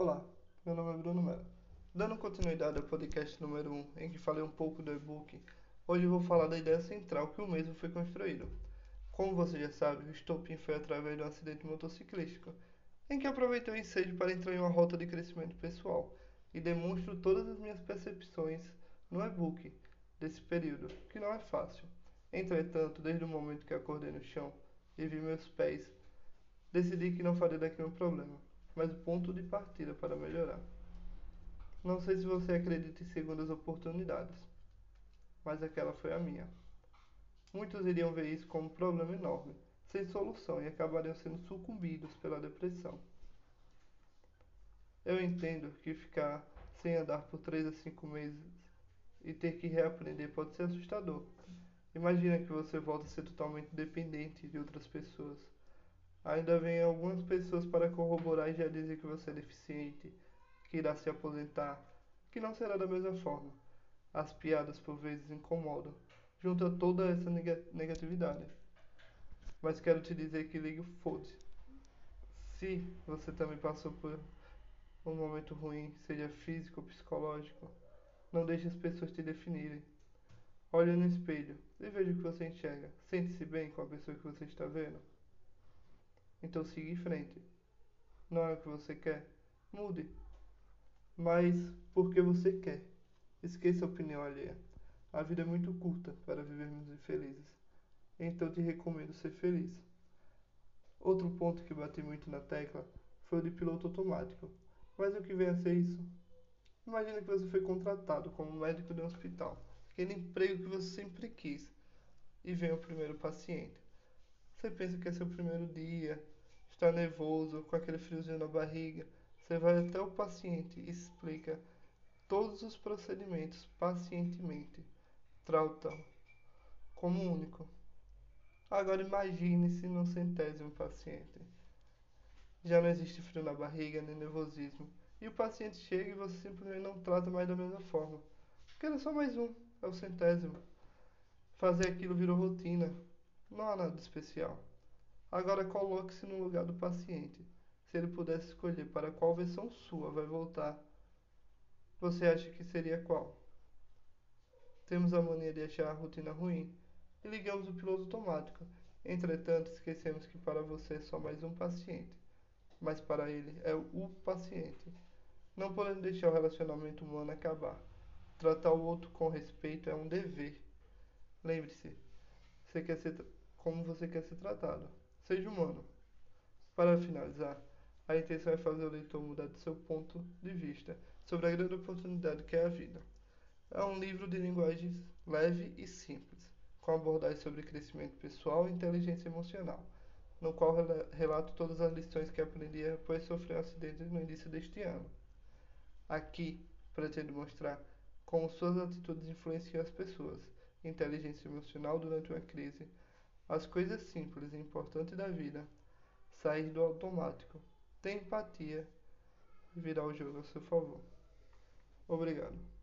Olá, meu nome é Bruno Mello. Dando continuidade ao podcast número 1, em que falei um pouco do e-book, hoje vou falar da ideia central que o mesmo foi construído. Como você já sabe, o estopim foi através de um acidente motociclístico, em que aproveitei o ensejo para entrar em uma rota de crescimento pessoal e demonstro todas as minhas percepções no e-book desse período, que não é fácil. Entretanto, desde o momento que acordei no chão e vi meus pés, decidi que não faria daquilo um problema mas o ponto de partida para melhorar. Não sei se você acredita em segundas oportunidades, mas aquela foi a minha. Muitos iriam ver isso como um problema enorme, sem solução e acabariam sendo sucumbidos pela depressão. Eu entendo que ficar sem andar por 3 a 5 meses e ter que reaprender pode ser assustador. Imagina que você volta a ser totalmente dependente de outras pessoas Ainda vem algumas pessoas para corroborar e já dizer que você é deficiente, que irá se aposentar, que não será da mesma forma. As piadas por vezes incomodam, junto a toda essa negatividade. Mas quero te dizer que ligue o foda-se. Se você também passou por um momento ruim, seja físico ou psicológico, não deixe as pessoas te definirem. Olhe no espelho e veja o que você enxerga. Sente-se bem com a pessoa que você está vendo. Então siga em frente. Não é o que você quer? Mude. Mas porque você quer. Esqueça a opinião alheia. A vida é muito curta para vivermos infelizes. Então te recomendo ser feliz. Outro ponto que bati muito na tecla foi o de piloto automático. Mas o que vem a ser isso? Imagina que você foi contratado como médico de um hospital, aquele emprego que você sempre quis, e vem o primeiro paciente. Você pensa que é seu primeiro dia, está nervoso, com aquele friozinho na barriga. Você vai até o paciente e explica todos os procedimentos pacientemente. Trata como único. Agora imagine-se no centésimo paciente. Já não existe frio na barriga nem nervosismo. E o paciente chega e você simplesmente não trata mais da mesma forma. Porque ele é só mais um, é o centésimo. Fazer aquilo virou rotina. Não há nada especial. Agora coloque-se no lugar do paciente. Se ele pudesse escolher para qual versão sua vai voltar, você acha que seria qual? Temos a mania de achar a rotina ruim e ligamos o piloto automático. Entretanto, esquecemos que para você é só mais um paciente, mas para ele é o paciente. Não podemos deixar o relacionamento humano acabar. Tratar o outro com respeito é um dever. Lembre-se, você quer ser como você quer ser tratado. Seja humano. Para finalizar, a intenção é fazer o leitor mudar de seu ponto de vista sobre a grande oportunidade que é a vida. É um livro de linguagem leve e simples, com abordagem sobre crescimento pessoal e inteligência emocional, no qual relato todas as lições que aprendi após sofrer um acidente no início deste ano. Aqui, pretendo mostrar como suas atitudes influenciam as pessoas, inteligência emocional durante uma crise, as coisas simples e importantes da vida, sair do automático, ter empatia virar o jogo a seu favor. Obrigado.